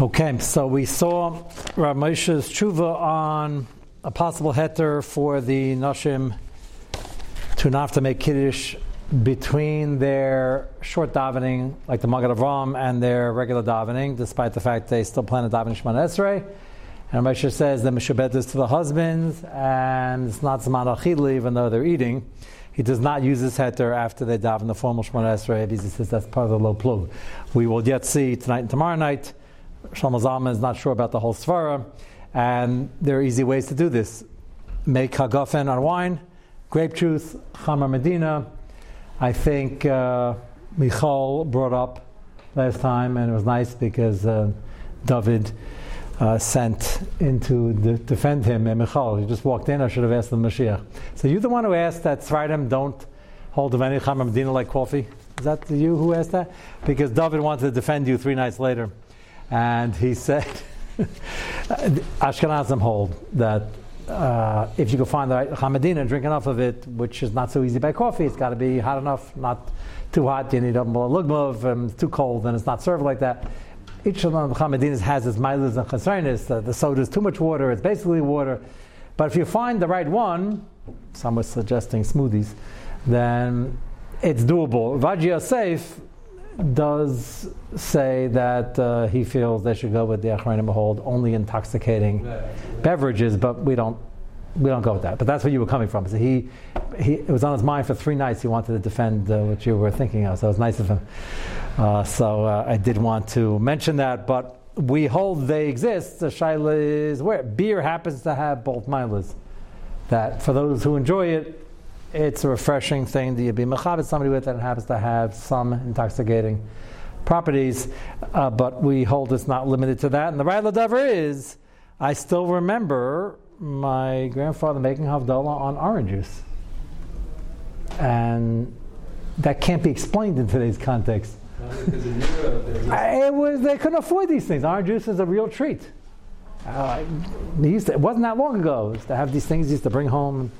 Okay, so we saw Rav Moshe's tshuva on a possible heter for the Nashim to not have to make Kiddush between their short davening, like the Maggid Avram, and their regular davening, despite the fact they still plan to daven Shemana Esrei. And Moshe says the Mishabet is to the husbands, and it's not Zman Achidli, even though they're eating. He does not use this heter after they daven the formal Shemana Esrei, because he says that's part of the low plug. We will yet see tonight and tomorrow night Shlomo Zalman is not sure about the whole svara, and there are easy ways to do this. Make hagafen on wine, grape juice, chamar medina. I think uh, Michal brought up last time, and it was nice because uh, David uh, sent in to de- defend him, and Michal, he just walked in. I should have asked the Mashiach. So you're the one who asked that Sfardim don't hold of any chamar medina like coffee. Is that you who asked that? Because David wanted to defend you three nights later and he said, Ashkenazim hold that uh, if you can find the right chamadina and drink enough of it, which is not so easy by coffee, it's got to be hot enough, not too hot. You need a lugmov, and it's too cold, and it's not served like that. Each of the chamadinas has its milas and chasarnis. The, the soda is too much water; it's basically water. But if you find the right one, some were suggesting smoothies, then it's doable. Vajia safe does say that uh, he feels they should go with the Achrayim Behold only intoxicating beverages, but we don't we don't go with that. But that's where you were coming from. So he, he it was on his mind for three nights. He wanted to defend uh, what you were thinking of. So it was nice of him. Uh, so uh, I did want to mention that, but we hold they exist. The shaila is where beer happens to have both milas. That for those who enjoy it, it's a refreshing thing you be mechabit somebody with that happens to have some intoxicating properties, uh, but we hold it's not limited to that. And the right Davar is, I still remember my grandfather making Havdalah on orange juice. And that can't be explained in today's context. it was they couldn't afford these things. Orange juice is a real treat. Uh, to, it wasn't that long ago. To have these things. Used to bring home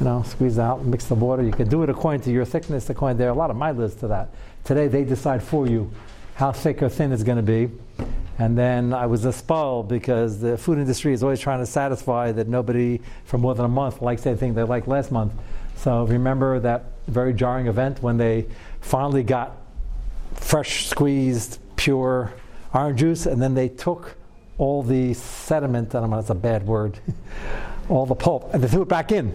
you know, squeeze out, mix the water. You can do it according to your thickness. According there are a lot of milas to that. Today they decide for you how thick or thin it's going to be. And then I was a spoil because the food industry is always trying to satisfy that nobody for more than a month likes anything they liked last month. So remember that very jarring event when they finally got fresh squeezed, pure orange juice, and then they took all the sediment, I don't know, that's a bad word, all the pulp, and they threw it back in.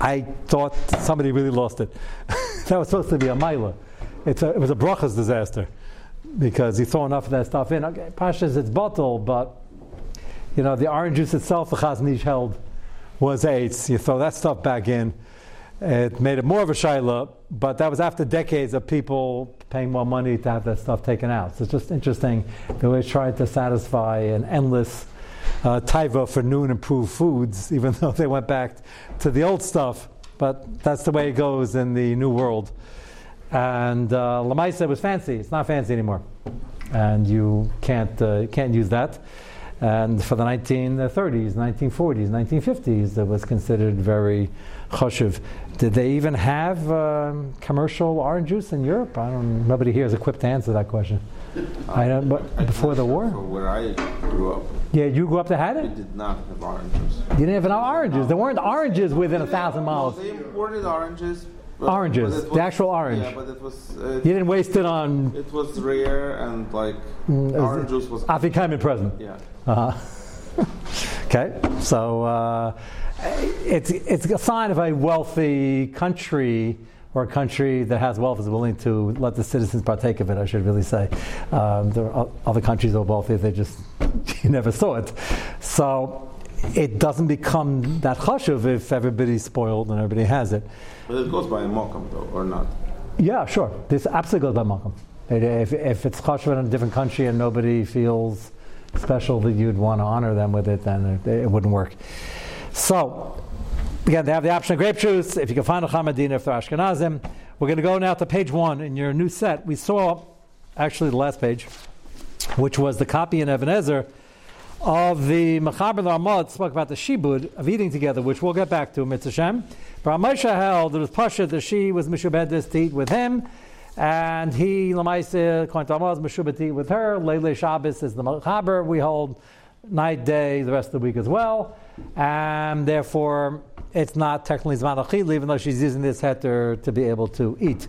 I thought somebody really lost it. that was supposed to be a mila. It's a, it was a brachas disaster because he threw enough of that stuff in. Okay, Pashas, it's bottle, but you know the orange juice itself, the Chazon Ish held, was eight. You throw that stuff back in. It made it more of a shaila, but that was after decades of people paying more money to have that stuff taken out. So it's just interesting. They always tried to satisfy an endless uh, taiva for new and improved foods, even though they went back to the old stuff. But that's the way it goes in the new world. And uh, Lamaisa was fancy. It's not fancy anymore. And you can't, uh, can't use that. And for the 1930s, 1940s, 1950s, it was considered very choshev. Did they even have um, commercial orange juice in Europe? I don't. Nobody here is equipped to answer that question. I don't. But before the war, where I grew up, yeah, you grew up to it. we did not have oranges. You didn't have enough oranges. There weren't oranges within a thousand miles. They imported oranges. but- Oranges, but it the actual orange. Yeah, but it was uh, You didn't waste it on it was rare and like Mm, orange juice was Afikaim present. yeah. Uh-huh. okay, so uh, it's it's a sign of a wealthy country or a country that has wealth is willing to let the citizens partake of it. I should really say. Um, there are other countries that are wealthy; they just you never saw it. So it doesn't become that chashuv if everybody's spoiled and everybody has it. But it goes by a mokum though, or not? Yeah, sure. This absolutely goes by Malcolm. If, if it's chashuv in a different country and nobody feels special that you'd want to honor them with it, then it, it wouldn't work. So, again, they have the option of grape juice. If you can find a chamadina, if they're Ashkenazim. We're going to go now to page one in your new set. We saw, actually, the last page, which was the copy in Even HaEzer of the Mechaber Ramad spoke about the shibud of eating together, which we'll get back to, Mitzvah. But Moshe held it was Pasha that she was Mishabedis to eat with him, And he, Lamaisa, according to Amaz, Meshubati with her. Leile Shabbos is the Machaber. We hold night, day, the rest of the week as well. And therefore, it's not technically Zman even though she's using this heter to be able to eat.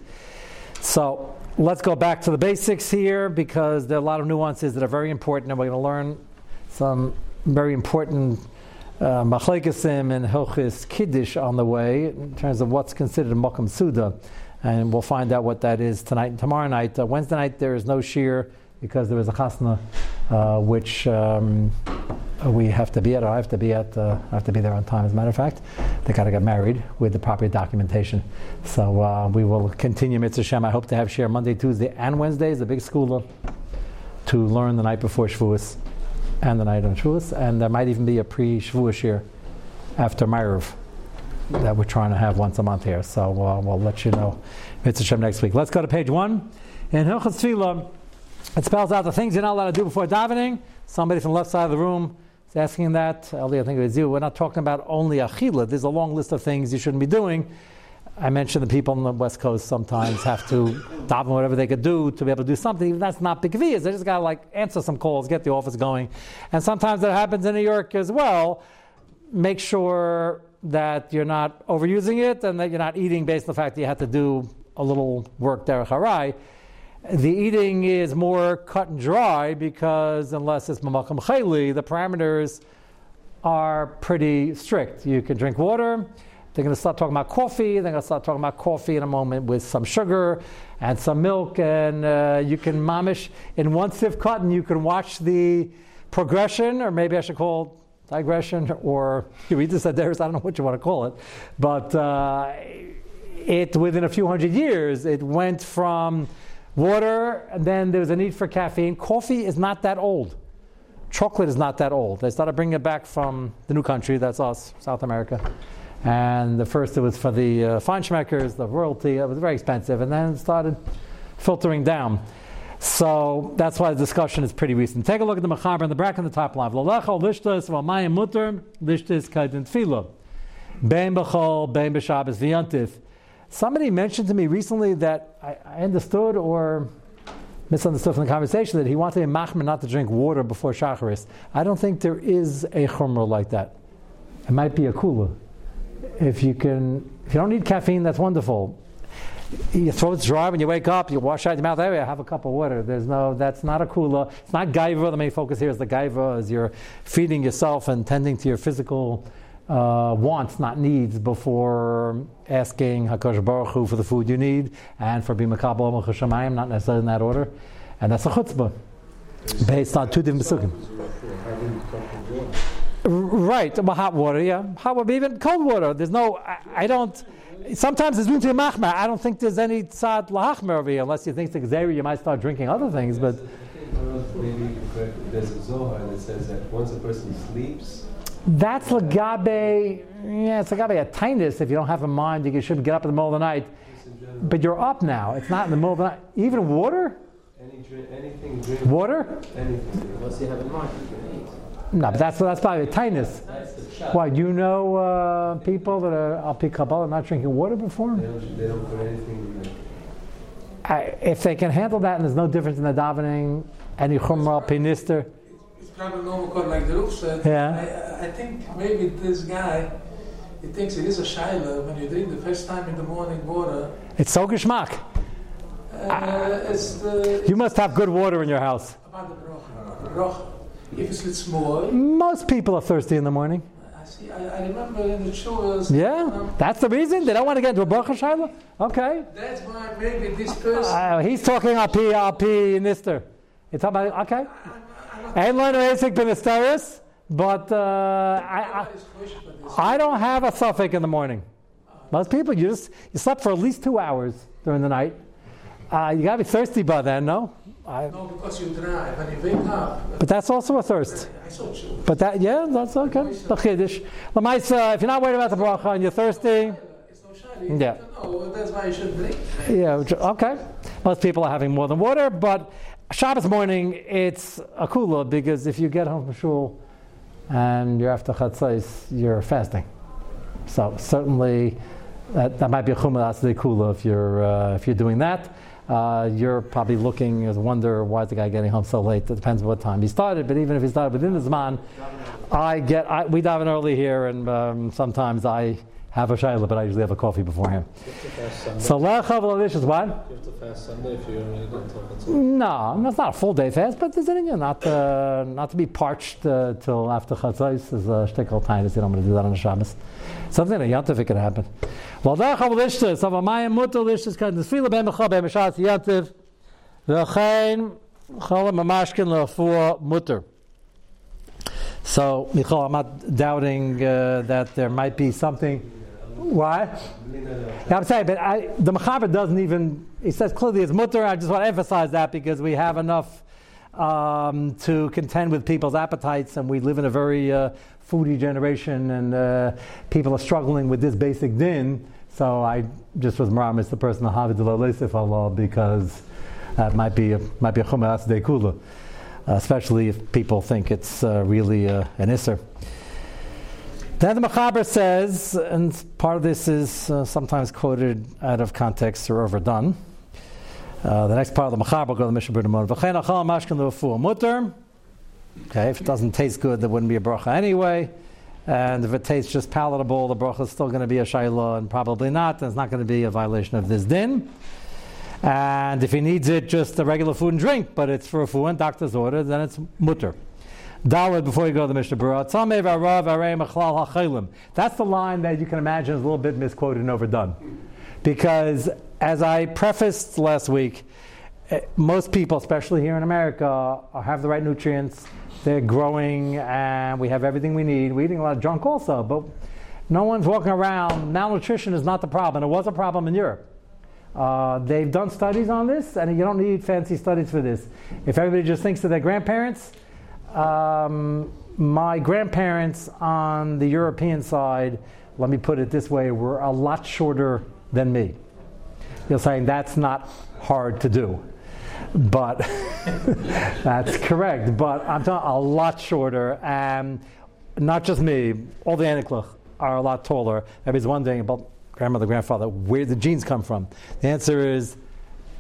So let's go back to the basics here because there are a lot of nuances that are very important, and we're going to learn some very important uh, and hilchis kiddush on the way in terms of what's considered a makam suda, and we'll find out what that is tonight and tomorrow night. Uh, Wednesday night there is no shear because there is a chasna, uh, which um, we have to be at. Or I have to be at. Uh, I have to be there on time. As a matter of fact, they got to get married with the proper documentation. So uh, we will continue Mitzvah Shem. I hope to have share Monday, Tuesday, and Wednesday Wednesdays. A big school to learn the night before Shavuos and the night on Shavuos, and there might even be a pre-Shavuos year after Ma'ariv that we're trying to have once a month here. So uh, we'll let you know Mitzvah Shem next week. Let's go to page one. In Hilchas it spells out the things you're not allowed to do before davening. Somebody from the left side of the room is asking that. Eli, I think it was you. We're not talking about only achila. There's a long list of things you shouldn't be doing. I mentioned the people on the West Coast sometimes have to daven whatever they could do to be able to do something. Even that's not big vias. They just got to like answer some calls, get the office going. And sometimes that happens in New York as well. Make sure that you're not overusing it and that you're not eating based on the fact that you have to do a little work derech harai. The eating is more cut and dry because unless it's mamakam chayli, the parameters are pretty strict. You can drink water. They're going to start talking about coffee. They're going to start talking about coffee in a moment with some sugar and some milk. And uh, you can mamish in one sieve cotton. You can watch the progression, or maybe I should call digression, or you read this at I don't know what you want to call it, but uh, it within a few hundred years it went from water, and then there was a need for caffeine. Coffee is not that old. Chocolate is not that old. They started bringing it back from the new country, that's us, South America. And the first it was for the uh, feinschmeckers, the royalty, it was very expensive, and then it started filtering down. So that's why the discussion is pretty recent. Take a look at the Mechaber in the bracket in the top line. Somebody mentioned to me recently that I, I understood or misunderstood from the conversation that he wanted a machmer not to drink water before shacharis. I don't think there is a chumrah like that. It might be a kula. If you can, if you don't need caffeine, that's wonderful. Your throat's dry when you wake up. You wash out your mouth area. Have a cup of water. There's no. That's not a kula. It's not gaiva. The main focus here is the gaiva, Is you're feeding yourself and tending to your physical uh, wants, not needs, before asking Hakadosh Baruch Hu for the food you need and for being makabel Shamayim, not necessarily in that order, and that's a chutzpah based on two different pesukim. Right, well, hot water, yeah, hot water, even cold water. There's no, I, I don't. Sometimes there's room to machmer. I don't think there's any tzad lahachmer over here, unless you think it's xeri, you might start drinking other things. But maybe there's a zohar that says that once a person sleeps, that's lagabe. Yeah, it's lagabe a tightness. If you don't have a mind, you should get up in the middle of the night. But you're up now. It's not in the middle of the night. Even water. any drink, anything drink, Water? anything. Unless you have in mind, you can eat. No, but that's that's probably a tightness. That's the shot. Why you know uh, people that are al pi kabbalah not drinking water before? They don't, they don't put anything in there. I, if they can handle that, and there's no difference in the davening, any chumrah al normal like the roof said. Yeah. I, I think maybe this guy, he thinks it is a shaila when you drink the first time in the morning water. It's so geschmack. Uh, it's the You must have good water in your house. about the broch. Broch. If it's small, Most people are thirsty in the morning. I see. I, I remember in the churros. Yeah, um, that's the reason. They don't want to get into a bracha shaila. Okay. that's why maybe this person. Uh, he's talking al pi al pi nister. It's about okay. Ain't learning basic benisteris, but uh, I, Everybody's kosher for this. I I don't have a suffix in the morning. Most people you just you slept for at least two hours during the night. Uh, you gotta be thirsty by then, no? I, No, because you drive when you wake up. but that's also a thirst. But that yeah, that's okay. The chiddush. Lamaisa, if you're not worried about the bracha and you're thirsty, It's no shaila. You Yeah. That's why you should drink. Yeah, okay. Most people are having more than water, but Shabbos morning it's a kula because if you get home from shul and you're after chatzais, you're fasting. So certainly that, that might be a chumah that's the kula if you're uh, if you're doing that. uh, you're probably looking and wonder why is the guy getting home so late. It depends on what time he started, but even if he started within the Zman, I get, I, we daven early here, and um, sometimes I have a shayla, but I usually have a coffee beforehand. You have to fast Sunday. So lecha v'ladish is what? You have to fast Sunday if only going to No, it's not a full day fast, but there's anything not uh, not to be parched uh, till after chatzos is a shtickle tinus. You don't want to do that on the Shabbos. Something that yantif it could happen. Well, there chav lishtas of a mayim mutter lishtas kan desfila ben mechav ben meshat yantif v'chein chala mamashkin lefuah mutter. So, Michal, I'm not doubting uh, that there might be something. What? Yeah, I'm saying, but I, the Mechaber doesn't even, he says clearly it's mutter. I just want to emphasize that because we have enough um, to contend with people's appetites, and we live in a very uh, foodie generation, and uh, people are struggling with this basic din. So I just was maramis the person Havid Allah because that might be a, might be a chumas de kula, especially if people think it's uh, really uh, an isser. Then the Mechaber says, and part of this is uh, sometimes quoted out of context or overdone. Uh, the next part of the Mechaber go to the Mishnah Berurah. Okay, if it doesn't taste good, there wouldn't be a bracha anyway. And if it tastes just palatable, the bracha is still going to be a shayla, and probably not. And it's not going to be a violation of this din. And if he needs it, just a regular food and drink, but it's for a food and doctor's order, then it's mutter. Daled before you go to the Mishnah Berurah. That's the line that you can imagine is a little bit misquoted and overdone. Because as I prefaced last week, eh, most people, especially here in America, have the right nutrients. They're growing, and we have everything we need. We're eating a lot of junk also, but no one's walking around. Malnutrition is not the problem. It was a problem in Europe. Uh, they've done studies on this, and you don't need fancy studies for this. If everybody just thinks of their grandparents, um, my grandparents on the European side, let me put it this way, were a lot shorter than me. You're saying that's not hard to do. But that's correct. But I'm talking a lot shorter, and not just me, all the Aniklach are a lot taller. Everybody's wondering about grandmother, grandfather, where the genes come from. The answer is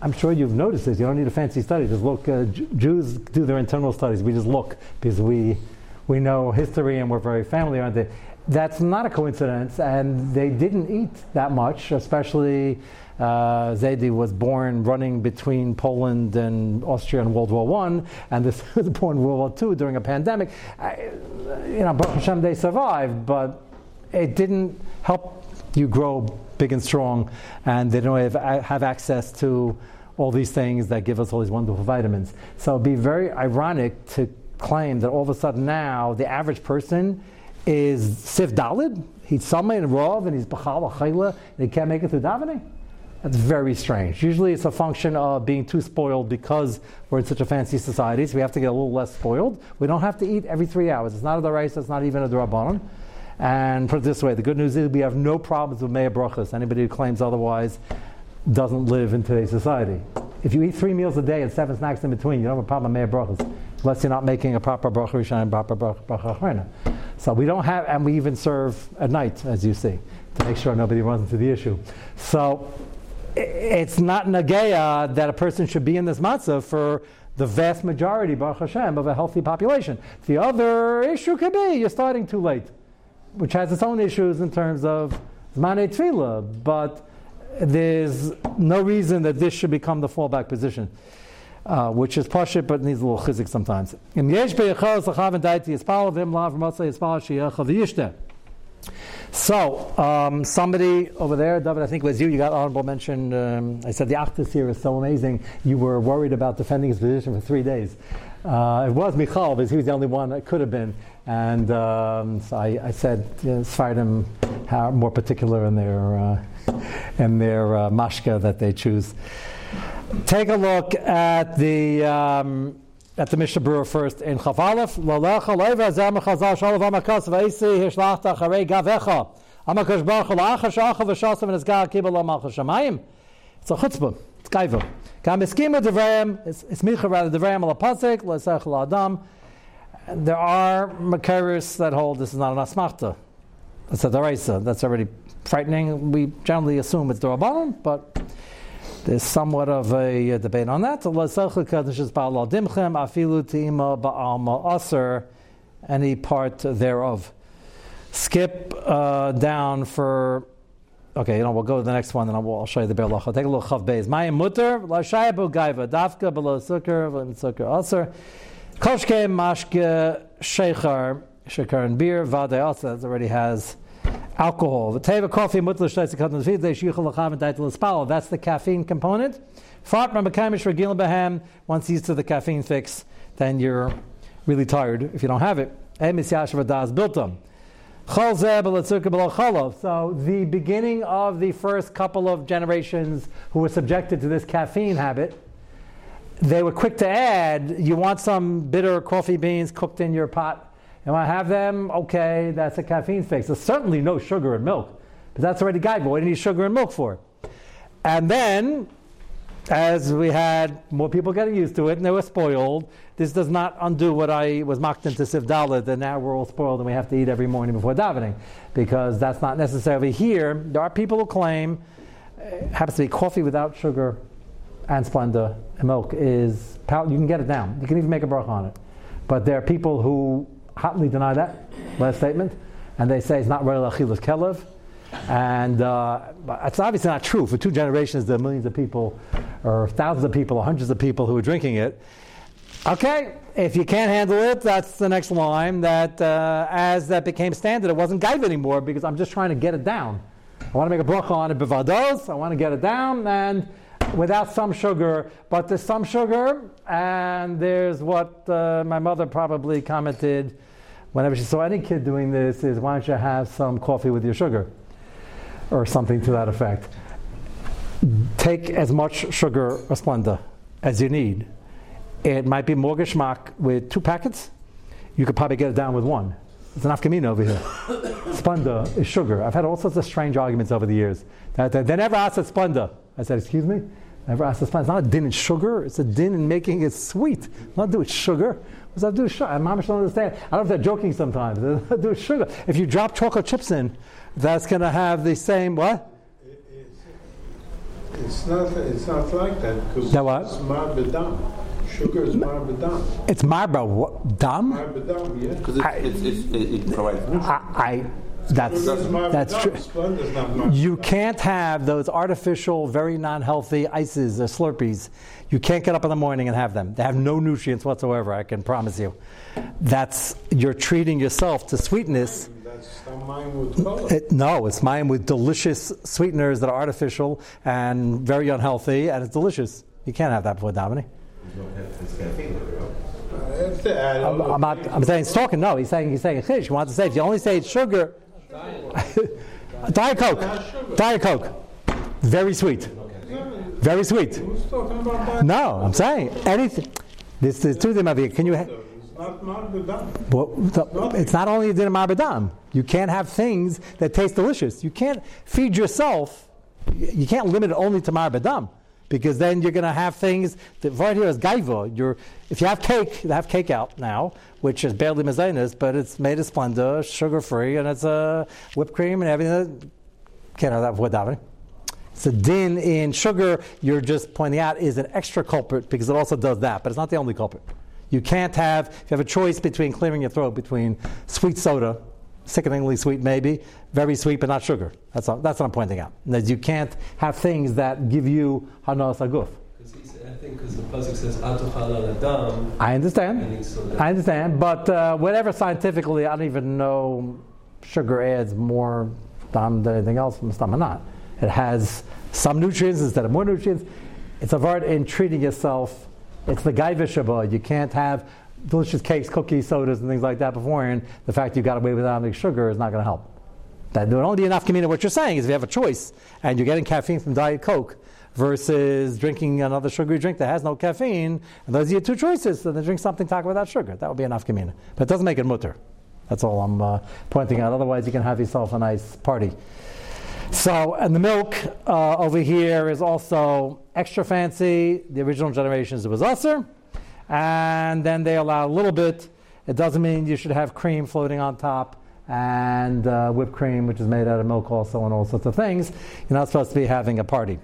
I'm sure you've noticed this. You don't need a fancy study. Just look. Uh, J- Jews do their internal studies. We just look because we we know history and we're very family oriented. That's not a coincidence, and they didn't eat that much. Especially, uh, Zaidi was born running between Poland and Austria in World War One, and this was born in World War Two during a pandemic. I, you know, Baruch Hashem, they survived, but it didn't help you grow big and strong, and they don't have, have access to all these things that give us all these wonderful vitamins. So it'd be very ironic to claim that all of a sudden now the average person is Sif Dalid, he's Samay and Rav, and he's Bachal Chayla, and he can't make it through davening. That's very strange. Usually it's a function of being too spoiled because we're in such a fancy society, so we have to get a little less spoiled. We don't have to eat every three hours. It's not a rice, it's not even a drabanon. And put it this way, the good news is we have no problems with Meir Brachas. Anybody who claims otherwise doesn't live in today's society. If you eat three meals a day and seven snacks in between, you don't have a problem with Brachas, unless you're not making a proper Bracha Rishon and proper Bracha Achrona. So we don't have, and we even serve at night, as you see, to make sure nobody runs into the issue. So it's not nageya that a person should be in this matzah for the vast majority, Baruch Hashem, of a healthy population. The other issue could be you're starting too late which has its own issues in terms of Zmane Tefillah, but there's no reason that this should become the fallback position, uh, which is pashit but needs a little chizik sometimes. So, um, somebody over there, David, I think it was you, you got honorable mention. Um, I said the Achtus here is so amazing. You were worried about defending his position for three days. Uh, it was Michal, because he was the only one that could have been. And um, so I, I said, know, Sfardim are more particular in their, uh, in their uh, mashka that they choose. Take a look at the um, at the Mishnah Berurah first in Chavalef. Lalecha shalav amakas hishlachta charei gavecha. Amakash baruch la'acha and shamayim. It's a chutzpah. It's gaiva. Kam. It's micha rather ala pasik la'adam. There are makaris that hold this is not an asmachta. It's a daraisa. That's already frightening. We generally assume it's darabanan, but There's somewhat of a, uh, debate on that. Any part thereof. Skip uh, down for. Okay, you know, we'll go to the next one, and I'll, I'll show you the Be'er Take a look, Chav Beis. Mayim mutter, l'shaya gaiva, dafka below sukkar, v'lim sukkar aser. Koshke mashke shechar, shekar and beer, vade also, that already has alcohol. The teva coffee. That's the caffeine component. Once used to the caffeine fix, then you're really tired if you don't have it. So the beginning of the first couple of generations who were subjected to this caffeine habit, they were quick to add, you want some bitter coffee beans cooked in your pot. You I have them? Okay, that's a caffeine fix. There's certainly no sugar in milk, but that's already guide. But what do you need sugar and milk for? And then as we had more people getting used to it and they were spoiled, this does not undo what I was mocked into Siv Dalit, that now we're all spoiled and we have to eat every morning before davening, because that's not necessarily here. There are people who claim it happens to be coffee without sugar and Splenda and milk is, you can get it down. You can even make a bracha on it. But there are people who hotly deny that last statement, and they say it's not real achilas kelev. And uh, it's obviously not true. For two generations, there are millions of people, or thousands of people, or hundreds of people who are drinking it. Okay, if you can't handle it, that's the next line. That uh, as that became standard, it wasn't gaiva anymore because I'm just trying to get it down. I want to make a bracha on it bevados. I want to get it down and without some sugar. But there's some sugar, and there's what uh, my mother probably commented whenever she saw any kid doing this: is why don't you have some coffee with your sugar? or something to that effect. Take as much sugar or Splenda as you need. It might be more geschmack with two packets. You could probably get it down with one. It's an afkamina over here. Splenda is sugar. I've had all sorts of strange arguments over the years. That, that they never asked at Splenda. I said, excuse me? Never asked at Splenda. It's not a din in sugar. It's a din in making it sweet. Not do with sugar. What does that do with sugar? Mama don't understand. I don't know if they're joking sometimes. They do with sugar. If you drop chocolate chips in, that's going to have the same what? It's not. It's not like that because That what? it's marbedam. Sugar is marbedam. It's marba what, dam. Marbedam, yeah. Because it, I- it's, it's, it, it provides. I, I that's Sugar is marbedam. that's true. Splenda's not marbedam. You can't have those artificial, very non-healthy ices or Slurpees. You can't get up in the morning and have them. They have no nutrients whatsoever. I can promise you. That's you're treating yourself to sweetness. That's not mine with color. It, no, it's mine with delicious sweeteners that are artificial and very unhealthy, and it's delicious. You can't have that before davening. I have to add I'm, I'm not. I'm saying it's talking. No, he's saying he's saying chish. He wants to say if you only say it's sugar, diet coke, diet coke, very sweet, very sweet. No, I'm saying anything. This is two things. Mavia. Can you? Well, the, it's not only din marbadam. You can't have things that taste delicious. You can't feed yourself. You can't limit it only to marbadam. Because then you're going to have things that right here is gaiva. You're, if you have cake, you have cake out now, which is barely mazenas, but it's made of Splenda, sugar free, and it's a whipped cream and everything. Can't have that before davening. So din in sugar, you're just pointing out, is an extra culprit because it also does that, but it's not the only culprit. You can't have, if you have a choice between clearing your throat between sweet soda, sickeningly sweet maybe, very sweet but not sugar. That's, all, that's what I'm pointing out. That you can't have things that give you hanas aguf. Because the pasuk says al adam. I understand. meaning so that- I understand, but uh, whatever scientifically, I don't even know sugar adds more dam than anything else from or not. It has some nutrients instead of more nutrients. It's a art in treating yourself. It's the gaiva You can't have delicious cakes, cookies, sodas, and things like that beforehand. The fact you got away without any sugar is not going to help. That would only be enough community. What you're saying is if you have a choice and you're getting caffeine from Diet Coke versus drinking another sugary drink that has no caffeine, and those are your two choices, so then drink something talk without sugar. That would be enough community. But it doesn't make it mutter. That's all I'm uh, pointing out. Otherwise, you can have yourself a nice party. So, and the milk uh, over here is also extra fancy. The original generations it was usser, and then they allow a little bit. It doesn't mean you should have cream floating on top and uh, whipped cream, which is made out of milk, also, and all sorts of things. You're not supposed to be having a party.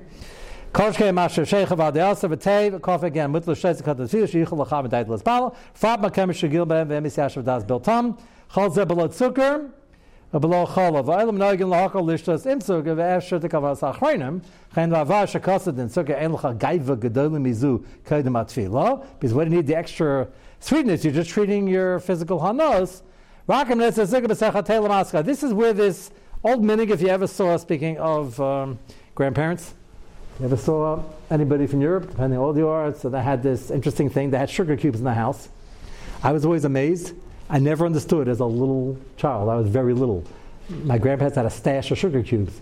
Koshke Masha Sheikha Vadiasa Vate, Kof again, Mutla Shetzik Hatasil, Shichel Lacham Dait Laspala, Frat Makem Shagil Ben, Vemis Yashav Das Biltam, Chol Ze Below Zucker, Below Chola, Vailam Nagin Lahakal Lishtas Im Zucker, Ve'ef Shetik Avas Achrayim, Chen Vava Shakasad in Zucker, En Lacha Gaiva Gedolim Mizu, Kedem Atfila, because what do you need the extra sweetness? You're just treating your physical hanos. Rakam Netzah Zucker B'Sechat Telemaska. This is where this old minig, if you ever saw, speaking of um, grandparents, you ever saw anybody from Europe, depending on how old you are? So they had this interesting thing. They had sugar cubes in the house. I was always amazed. I never understood as a little child. I was very little. My grandparents had a stash of sugar cubes.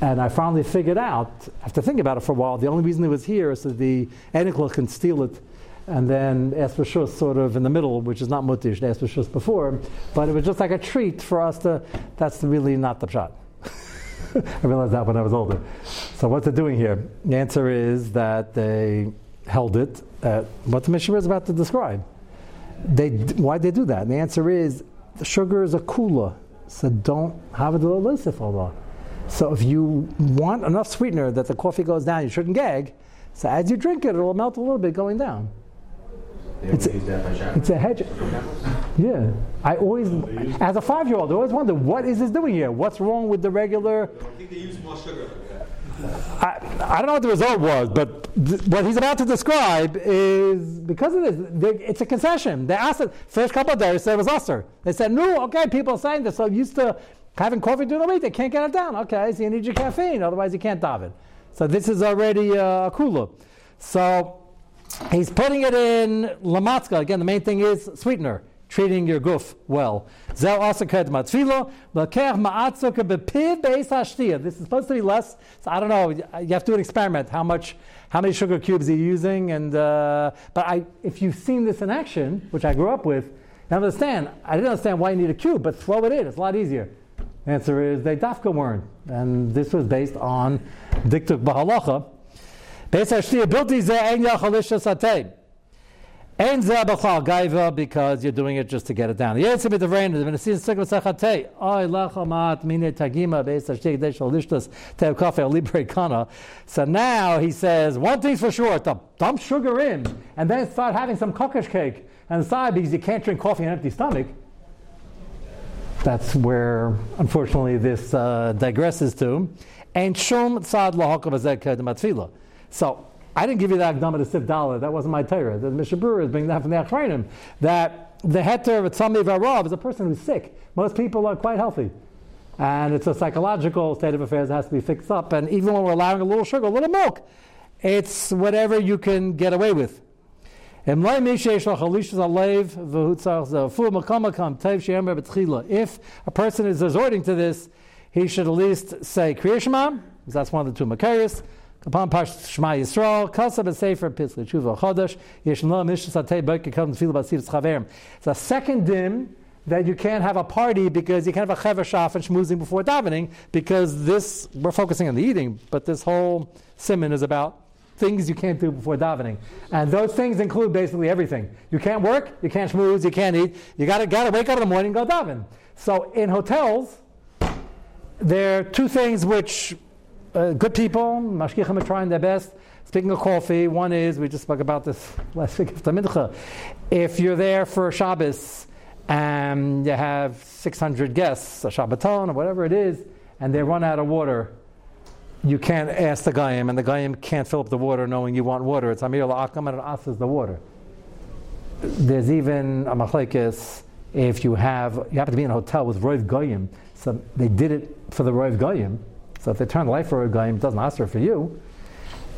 And I finally figured out, after thinking about it for a while, the only reason it was here is so the Enikla can steal it and then ask for shus sort of in the middle, which is not mutish, for shus before. But it was just like a treat for us to, that's really not the shot. I realized that when I was older. So what's it doing here? The answer is that they held it at what the Mishnah is about to describe. They, why they do that? And the answer is the sugar is a kula, so don't have it a Allah. So if you want enough sweetener that the coffee goes down, you shouldn't gag. So as you drink it, it will melt a little bit going down. It's a, it's a hedge. Yeah. I always, as a five year old, I always wonder, what is this doing here? What's wrong with the regular. I think they use more sugar. I, I don't know what the result was, but th- what he's about to describe is because of this, it's a concession. They asked it, first couple of days, said it was usher. They said, no, okay, people are saying this, so used to having coffee during the week, they can't get it down. Okay, so you need your caffeine, otherwise you can't have it. So this is already uh, a kula. So he's putting it in lamatzka. Again, the main thing is sweetener treating your goof well. This is supposed to be less. So I don't know. You have to do an experiment. How much, how many sugar cubes are you using? And uh, but I, if you've seen this in action, which I grew up with, you understand. I didn't understand why you need a cube, but throw it in. It's a lot easier. Answer is they dafka weren't, and this was based on diktuk bahalacha. Ein zabachal gaiva because you're doing it just to get it down. The answer the rain is when it's in sikra sachatei. Oy lachamat mine tagima beis hashtik deshal lishtas tev kafe libre kana. So now he says one thing's for sure: to dump sugar in and then start having some kokish cake on the side because you can't drink coffee on an empty stomach. That's where, unfortunately, this uh, digresses to. And shum tzad lahakav azek matfila. So I didn't give you that Agdama to Sif Dollar. That wasn't my Torah. The Mishnah Berurah is bringing that from the Achrayim. That the heter of Tzami Varav is a person who's sick. Most people are quite healthy. And it's a psychological state of affairs that has to be fixed up. And even when we're allowing a little sugar, a little milk, it's whatever you can get away with. If a person is resorting to this, he should at least say Kriya Shema, because that's one of the two Makarius. Upon Pash Shema Yisrael, Sefer Pitzli Tshuva Chodesh, Basiv Chaverim. It's a second dim that you can't have a party because you can't have a chever shaf and schmoozing before davening because this we're focusing on the eating, but this whole simon is about things you can't do before davening, and those things include basically everything. You can't work, you can't schmooze, you can't eat. You got to got to wake up in the morning and go daven. So in hotels, there are two things which uh, good people, mashkichim are trying their best. Speaking of coffee, one is, we just spoke about this last week after Mincha. If you're there for Shabbos and you have 600 guests, a Shabbaton or whatever it is, and they run out of water, you can't ask the Gayim, and the Gayim can't fill up the water knowing you want water. It's Amir La'akam and As is the water. There's even a machlekes if you have, you happen to be in a hotel with Roiv Goyim, so they did it for the Roiv Goyim, so if they turn the light for a Goyim, it doesn't answer for you.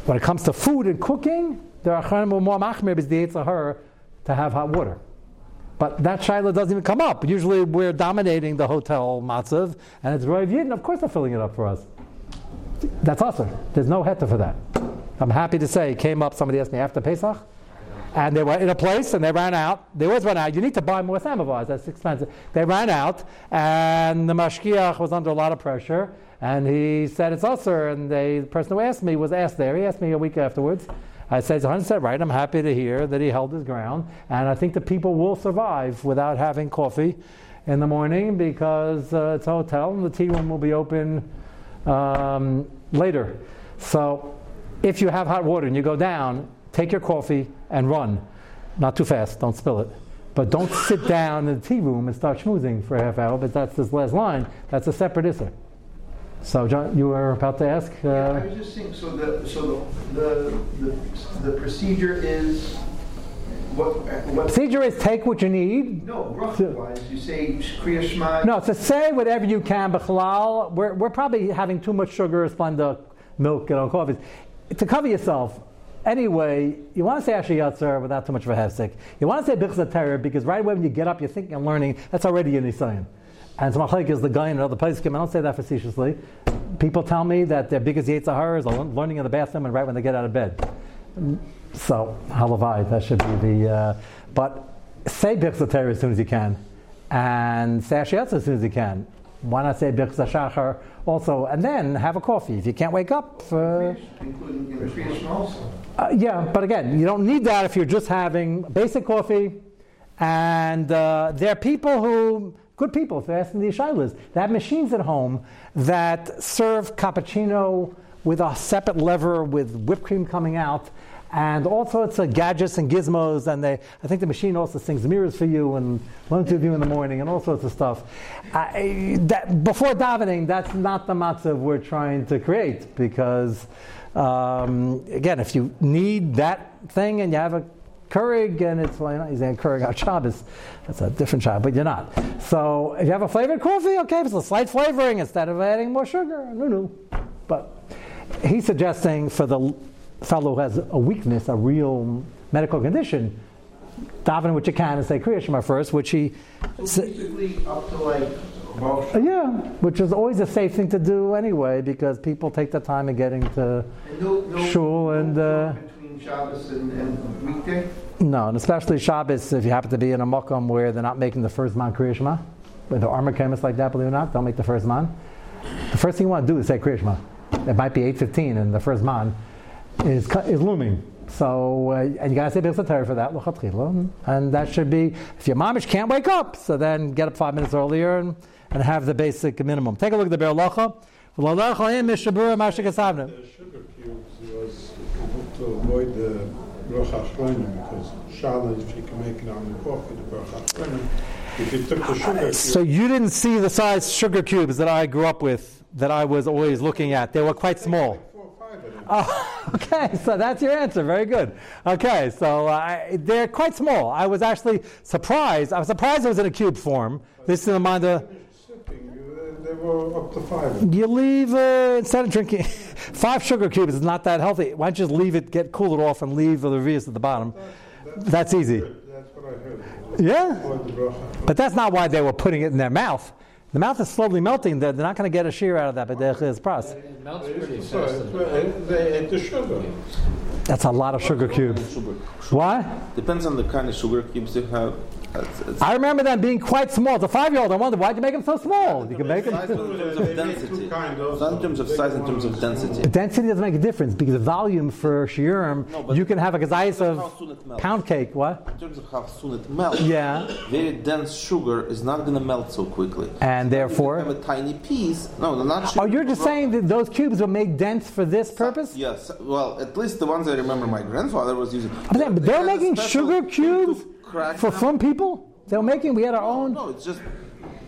When it comes to food and cooking, there are more machmir is the her to have hot water. But that shaila doesn't even come up. Usually we're dominating the hotel matzav, and it's Roiv Yidin. Of course they're filling it up for us. That's awesome. There's no heta for that. I'm happy to say, it came up, somebody asked me after Pesach, and they were in a place and they ran out. They always run out. You need to buy more samovars, that's expensive. They ran out, and the mashkiach was under a lot of pressure, and he said it's usher, and they, the person who asked me was asked there. He asked me a week afterwards. I said, it's 100% right. I'm happy to hear that he held his ground, and I think the people will survive without having coffee in the morning because uh, it's a hotel and the tea room will be open um, later. So if you have hot water and you go down, take your coffee and run. Not too fast, don't spill it. But don't sit down in the tea room and start schmoozing for a half hour, but that's this last line. That's a separate issue. So, John, you were about to ask? Yeah, I Uh, was just saying, so the, so the, the, the, the procedure is, what, what, procedure is take what you need. no, roughly wise, you say Kriya Shema. No, to say whatever you can, b'chalal, we're, we're probably having too much sugar, splenda, milk, and coffees. To cover yourself, anyway, you want to say Asher Yatzer without too much of a hefsek. You want to say Bichza Terror because right away when you get up, you're thinking and learning, that's already a Nisayan. And so Machlaik is the guy in another place. I don't say that facetiously. People tell me that their biggest Yetzirah is learning in the bathroom and right when they get out of bed. So, halavai, that should be the. Uh, but say Terror as soon as you can, and say Ashiyatz as soon as you can. Why not say Shachar also, and then have a coffee if you can't wake up? For, Including in Kriya Shema also. uh, yeah, but again, you don't need that if you're just having basic coffee. And uh, there are people who, good people, if they're asking these shilas, they have machines at home that serve cappuccino with a separate lever with whipped cream coming out and all sorts of gadgets and gizmos. And they, I think the machine also sings mirrors for you and learns with you in the morning and all sorts of stuff. I, that, before davening, that's not the matzav we're trying to create because, um, again, if you need that thing and you have a Keurig and it's well, you're not Keurig on Shabbos. That's a different Shabbos, but you're not. So if you have a flavored coffee, okay, if it's a slight flavoring instead of adding more sugar, no, no. But he's suggesting for the fellow who has a weakness, a real medical condition, daven what you can and say Kriya Shema first, which he, So basically up to like, uh, yeah, which is always a safe thing to do anyway because people take the time of getting to and no, no. shul and. Uh, Between Shabbos and, and weekday? No, and especially Shabbos, if you happen to be in a makom where they're not making the first man Kriya Shema, with the armor chemists like that, believe it or not, don't make the first man. The first thing you want to do is say Kriya Shema. It might be 8.15 and the first man is, is looming. So, uh, and you got to say Birkat Torah for that, l'chatchila. and that should be, if your mamish can't wake up, so then get up five minutes earlier and, and have the basic minimum. Take a look at the Biur Halacha. The sugar cubes was to avoid the because if you can make it on the coffee, the. If you took the sugar cube, So you didn't see the size sugar cubes that I grew up with, that I was always looking at. They were quite small. like four or five of them. Oh, okay, so that's your answer. Very good. Okay, so uh, I, they're quite small. I was actually surprised. I was surprised it was in a cube form. This is the mind of, Sipping, uh, they were up to five you leave, uh, instead of drinking five sugar cubes, is not that healthy. Why don't you just leave it, get cool it off, and leave the revius at the bottom? That's easy. That's what I heard. Yeah? Avoid the Rosh Hashanah. But that's not why they were putting it in their mouth. The mouth is slowly melting. They're, they're not going to get a shear out of that, but they're pras. It melts pretty used fast. say, in it's- the They ate the sugar. That's a lot of sugar cubes. Sugar. Why? Depends on the kind of sugar cubes you have. It's, it's I remember them being quite small. As a five-year-old, I wondered why'd you make them so small? You can make size, them. but in terms of density. Not in terms of size, in terms of density. Density doesn't make a difference because the volume for shiurim, No, you can have a gazayis How soon it of pound cake. What? In terms of how soon it melts, Yeah, very dense sugar is not going to melt so quickly. and If you have therefore. a tiny piece. No, they're not. Oh, you're just saying that those cubes were made dense for this purpose? Yes. Well, at least the ones I remember my grandfather was using. I'm but They they're making sugar thing to cubes crack for them. from people. They were making. We had our own. No, it's just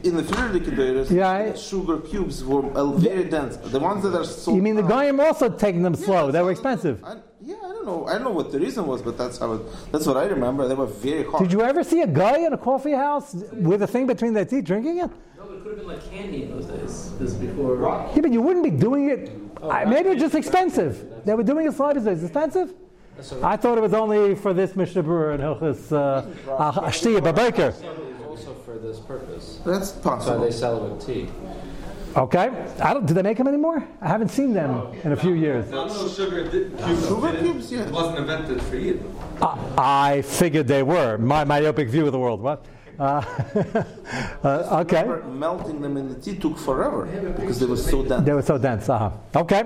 in the refrigerators. Yeah, I- sugar cubes were uh, very dense. The ones that are so. You mean the hard- goyim also taking them Yeah, slow? They were expensive. I, yeah, I don't know. I don't know what the reason was, but that's how. It, that's what I remember. They were very hard. Did you ever see a guy in a coffee house with a thing between their teeth drinking it? No, but it could have been like candy in those days. This is before. Yeah, but you wouldn't be doing it. I, maybe it's just expensive. They were doing it slowly. It's expensive. So I thought it was only for this Mishnah Berurah and Hilchas uh, Ashtiyah Babaker. it's also for this purpose. That's That's why they sell it with tea. Okay. I don't. Do they make them anymore? I haven't seen them in a few years. No, no, sugar di- cubes. Sugar cubes, yeah. It wasn't invented for you. I, I figured they were. My myopic view of the world. What? Uh, uh, okay. Melting them in the tea took forever because they were so dense. They were so dense. Uh-huh. Okay.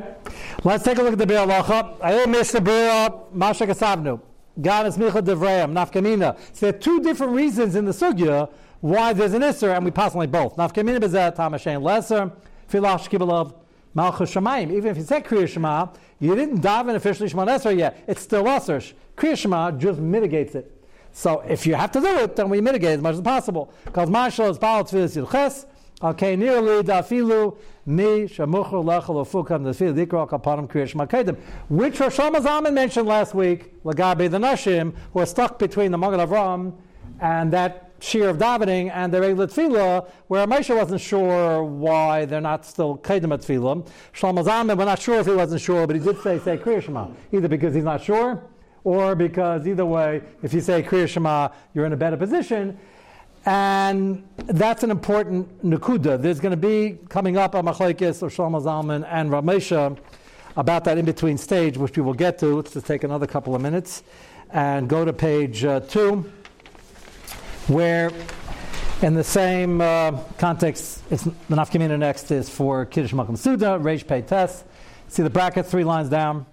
Let's take a look at the Biur Halacha. Ayel Mishnah Berurah Masha Kasavnu. Gam Esmicha Devrayim Nafkamina. So there are two different reasons in the sugya why there's an isser, and we pass on like both. Nafkamina bezeh tamashain lesser filash kibbalav Malchus Shemayim. Even if you said Kriya Shema, you didn't dive in officially Shema Esrei yet. It's still Asr. Kriya Shema just mitigates it. So if you have to do it, then we mitigate as much as possible. Because Marshal is Baal Tfilis Yilches, Okay, nearly dafilu mi shamucher lechel ofukam dafilu dikra kapanim kriya shema kedim, which Rosh Hashanah mentioned last week, lagabe the nashim who are stuck between the Magen Avram and that shear of davening and the regular tefillah, where Moshe wasn't sure why they're not still kedim at tefillah. Shlomo Zalman, we're not sure if he wasn't sure, but he did say say kriya shema, either because he's not sure or because either way, if you say kriya shema, you're in a better position. And that's an important nakuda. There's going to be coming up a machlekes of Shlomo Zalman and Ramesha about that in between stage, which we will get to. Let's just take another couple of minutes and go to page uh, two, where in the same uh, context, it's the nafkamina next is for Kiddush Makam Suda, Reish Pei Tes. See the bracket three lines down.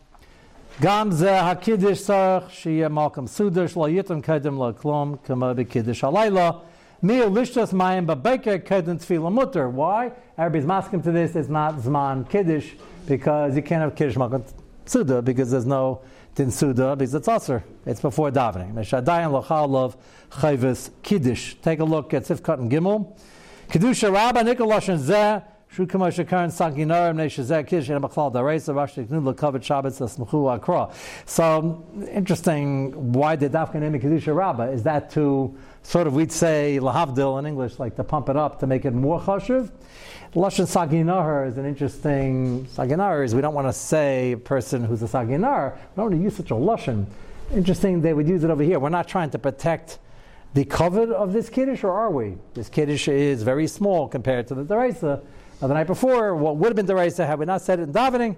Ze hakidish sarach shiya malkam suda shlo yitam kedem la klom kama bekiddush halayla. Mil lishtas mayim babeker kedem tefillah mutter. Why? Everybody's masking to this. It's not zman kiddush because you can't have kiddush malkam suda because there's no din suda because it's usher. It's before davening. Meshadayin lachalav chayvis kiddush. Take a look at Sifkat and Gimel. Kedusha Rabba Nikolashon Zeh. Shezek kish akra. So interesting. Why did dafka name kedusha rabba? Is that to sort of we'd say lahavdil in English, like to pump it up to make it more chashuv? Lashon saginar is an interesting. Saginar is we don't want to say a person who's a saginar. We don't want to use such a lashon. Interesting. They would use it over here. We're not trying to protect the covet of this kiddush, or are we? This kiddush is very small compared to the deraisa of the night before. What would have been the deraisa had we not said it in davening?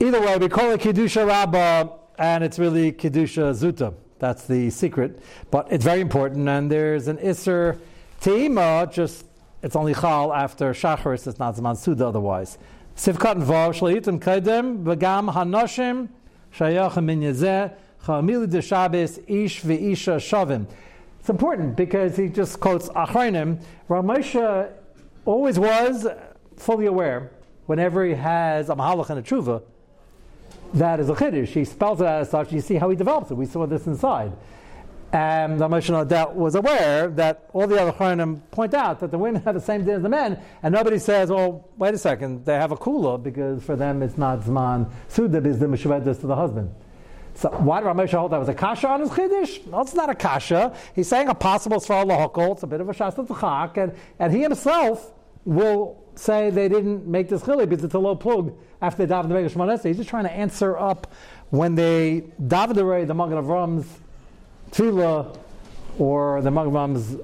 Either way, we call it kiddusha rabbah, and it's really kiddusha zuta. That's the secret, but it's very important. And there's an iser teima, just it's only chal after shacharis. It's not zman suda otherwise. Sivkat and vav shleitim kedem v'gam hanoshim shayachim min yazeh chamili de Shabbos ish v'isha shavim. It's important because he just quotes Achronim. Ramesha always was fully aware whenever he has a mahalach and a tshuva that is a chiddush. He spells it out as such. You see how he develops it. We saw this inside. And the Moshe that was aware that all the other Chronim point out that the women have the same din as the men, and nobody says, "Well, wait a second, they have a kula because for them it's not zman sudab is the mishvedas to the husband." So why did Ramesh hold that was a kasha on his chiddush? No, it's not a kasha. He's saying a possible svar lahokol. It's a bit of a shasta tzachak, and and he himself will say they didn't make this chili because it's a low plug after they davened the Megillah Shmoneh He's just trying to answer up when they davened the the Magen Avram's tefillah or the Magen Avram's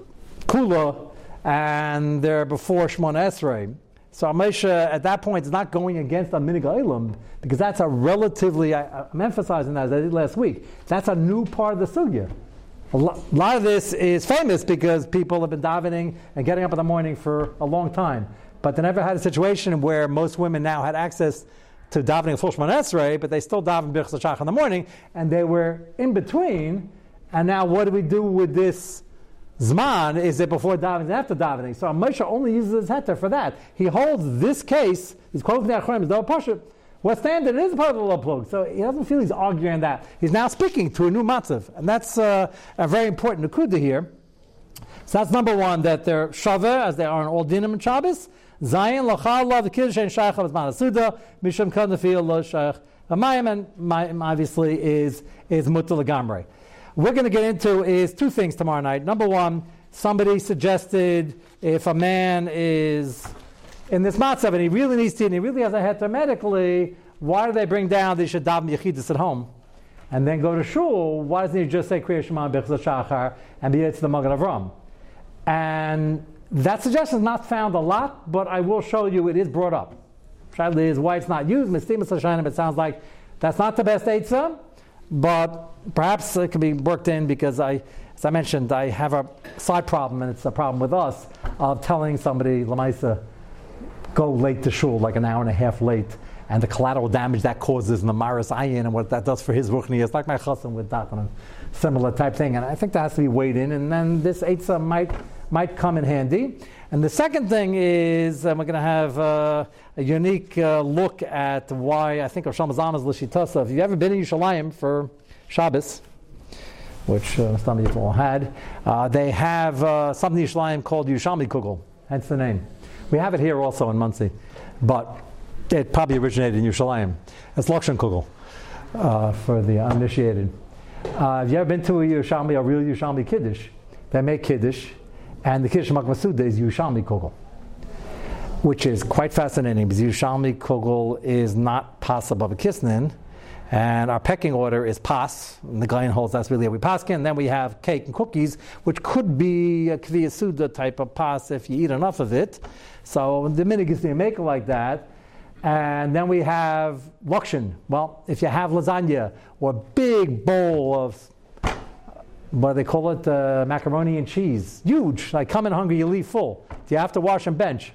kula, and they're before Shmoneh Esrei. So Amesha at that point is not going against a minig Elam because that's a relatively, I, am emphasizing that as I did last week, that's a new part of the sugya. A lot of this is famous because people have been davening and getting up in the morning for a long time. But they never had a situation where most women now had access to davening full Shmoneh Esrei, but they still daven Birchas in the morning, and they were in between. And now, what do we do with this Zman? Is it before davening and after davening? So Moshe only uses his heter for that. He holds this case, he's quoting the Achronim, the Pashat, what standard is part of the low plug. So he doesn't feel he's arguing that. He's now speaking to a new matzav. And that's uh, a very important nakuda here. So that's number one, that they're shaveh, as they are in all dinim and Shabbos. Zayin lachal the kiddush and shaykh of manasuda, misham kan nefil lo shaykh. Mayim and obviously is, is mutal. We're going to get into is two things tomorrow night. Number one, somebody suggested if a man is in this matzav, and he really needs to, and he really has a heter medically, why do they bring down they should daven yechidus at home? And then go to shul, why doesn't he just say Kriya Shema Bechza Shachar and be it to the Magen Avram? And that suggestion is not found a lot, but I will show you it is brought up. Sadly, is why it's not used. Mistimas Hashanim, it sounds like that's not the best Eitzah, but perhaps it can be worked in because I, as I mentioned, I have a side problem, and it's a problem with us of telling somebody, Lamaisa, go late to shul, like an hour and a half late, and the collateral damage that causes in the Maris Ayin and what that does for his Ruchni. It's like my chassan with one, similar type thing. And I think that has to be weighed in, and then this Eitzah might, might come in handy. And the second thing is um, we're going to have uh, a unique uh, look at why I think Rosh Hashanah is Lishitasa. If you've ever been in Yerushalayim for Shabbos, which uh, some all had, uh, they have uh, something in Yerushalayim called Yerushalmi Kugel, hence the name. We have it here also in Monsey, but it probably originated in Yerushalayim. It's Lakshan Kugel for the uninitiated. Have you ever been to a Yerushalmi, a real Yerushalmi Kiddush? They make Kiddush, and the Kiddush Makmasuda is Yerushalmi Kugel, which is quite fascinating because Yerushalmi Kugel is not possible of a Kisnin, and our pecking order is pas. And the Gaon holds that's really we paskin. And then we have cake and cookies, which could be a kviyasuda type of pas if you eat enough of it. So the minig is make it like that. And then we have lakshan. Well, if you have lasagna or a big bowl of do they call it, uh, macaroni and cheese, huge. Like come in hungry, you leave full. Do you have to wash and bench?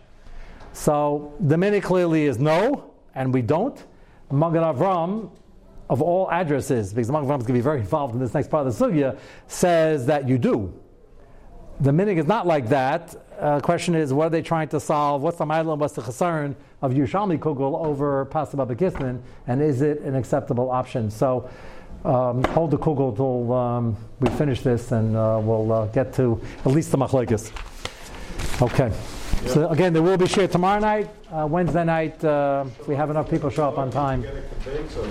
So the minute clearly is no, and we don't. Magen Avram, of all addresses, because Magen Avram is going to be very involved in this next part of the sugya, says that you do. The minig is not like that. Uh, question is, what are they trying to solve? What's the and what's the chasarn of Yerushalmi Kugel over Pasta Babakistan, and is it an acceptable option? So um, hold the Kugel till um, we finish this, and uh, we'll uh, get to at least the machlekes. Okay. So again, there will be share tomorrow night, uh, Wednesday night. Uh, if we have enough people show up on time. Get a cadenza.